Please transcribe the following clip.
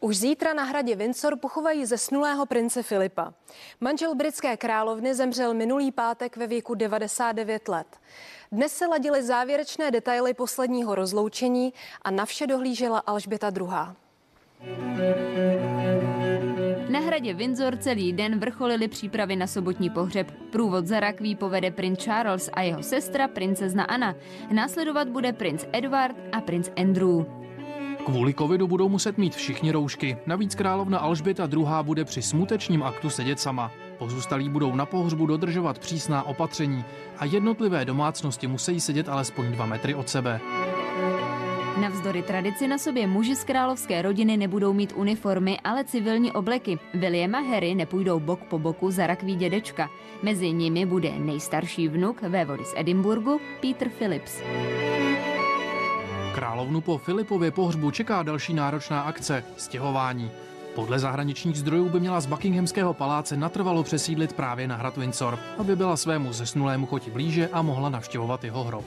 Už zítra na hradě Windsor pochovají zesnulého prince Filipa. Manžel britské královny zemřel minulý pátek ve věku 99 let. Dnes se ladily závěrečné detaily posledního rozloučení a na vše dohlížela Alžběta II. Na hradě Windsor celý den vrcholily přípravy na sobotní pohřeb. Průvod za rakví povede princ Charles a jeho sestra princezna Anna. Následovat bude princ Edward a princ Andrew. Kvůli covidu budou muset mít všichni roušky. Navíc královna Alžběta II. bude při smutečním aktu sedět sama. Pozůstalí budou na pohřbu dodržovat přísná opatření a jednotlivé domácnosti musí sedět alespoň dva metry od sebe. Navzdory tradici na sobě muži z královské rodiny nebudou mít uniformy, ale civilní obleky. William a Harry nepůjdou bok po boku za rakví dědečka. Mezi nimi bude nejstarší vnuk vévody z Edinburgu Peter Phillips. Královnu po Filipově pohřbu čeká další náročná akce – stěhování. Podle zahraničních zdrojů by měla z Buckinghamského paláce natrvalo přesídlit právě na hrad Windsor, aby byla svému zesnulému choti blíže a mohla navštěvovat jeho hrob.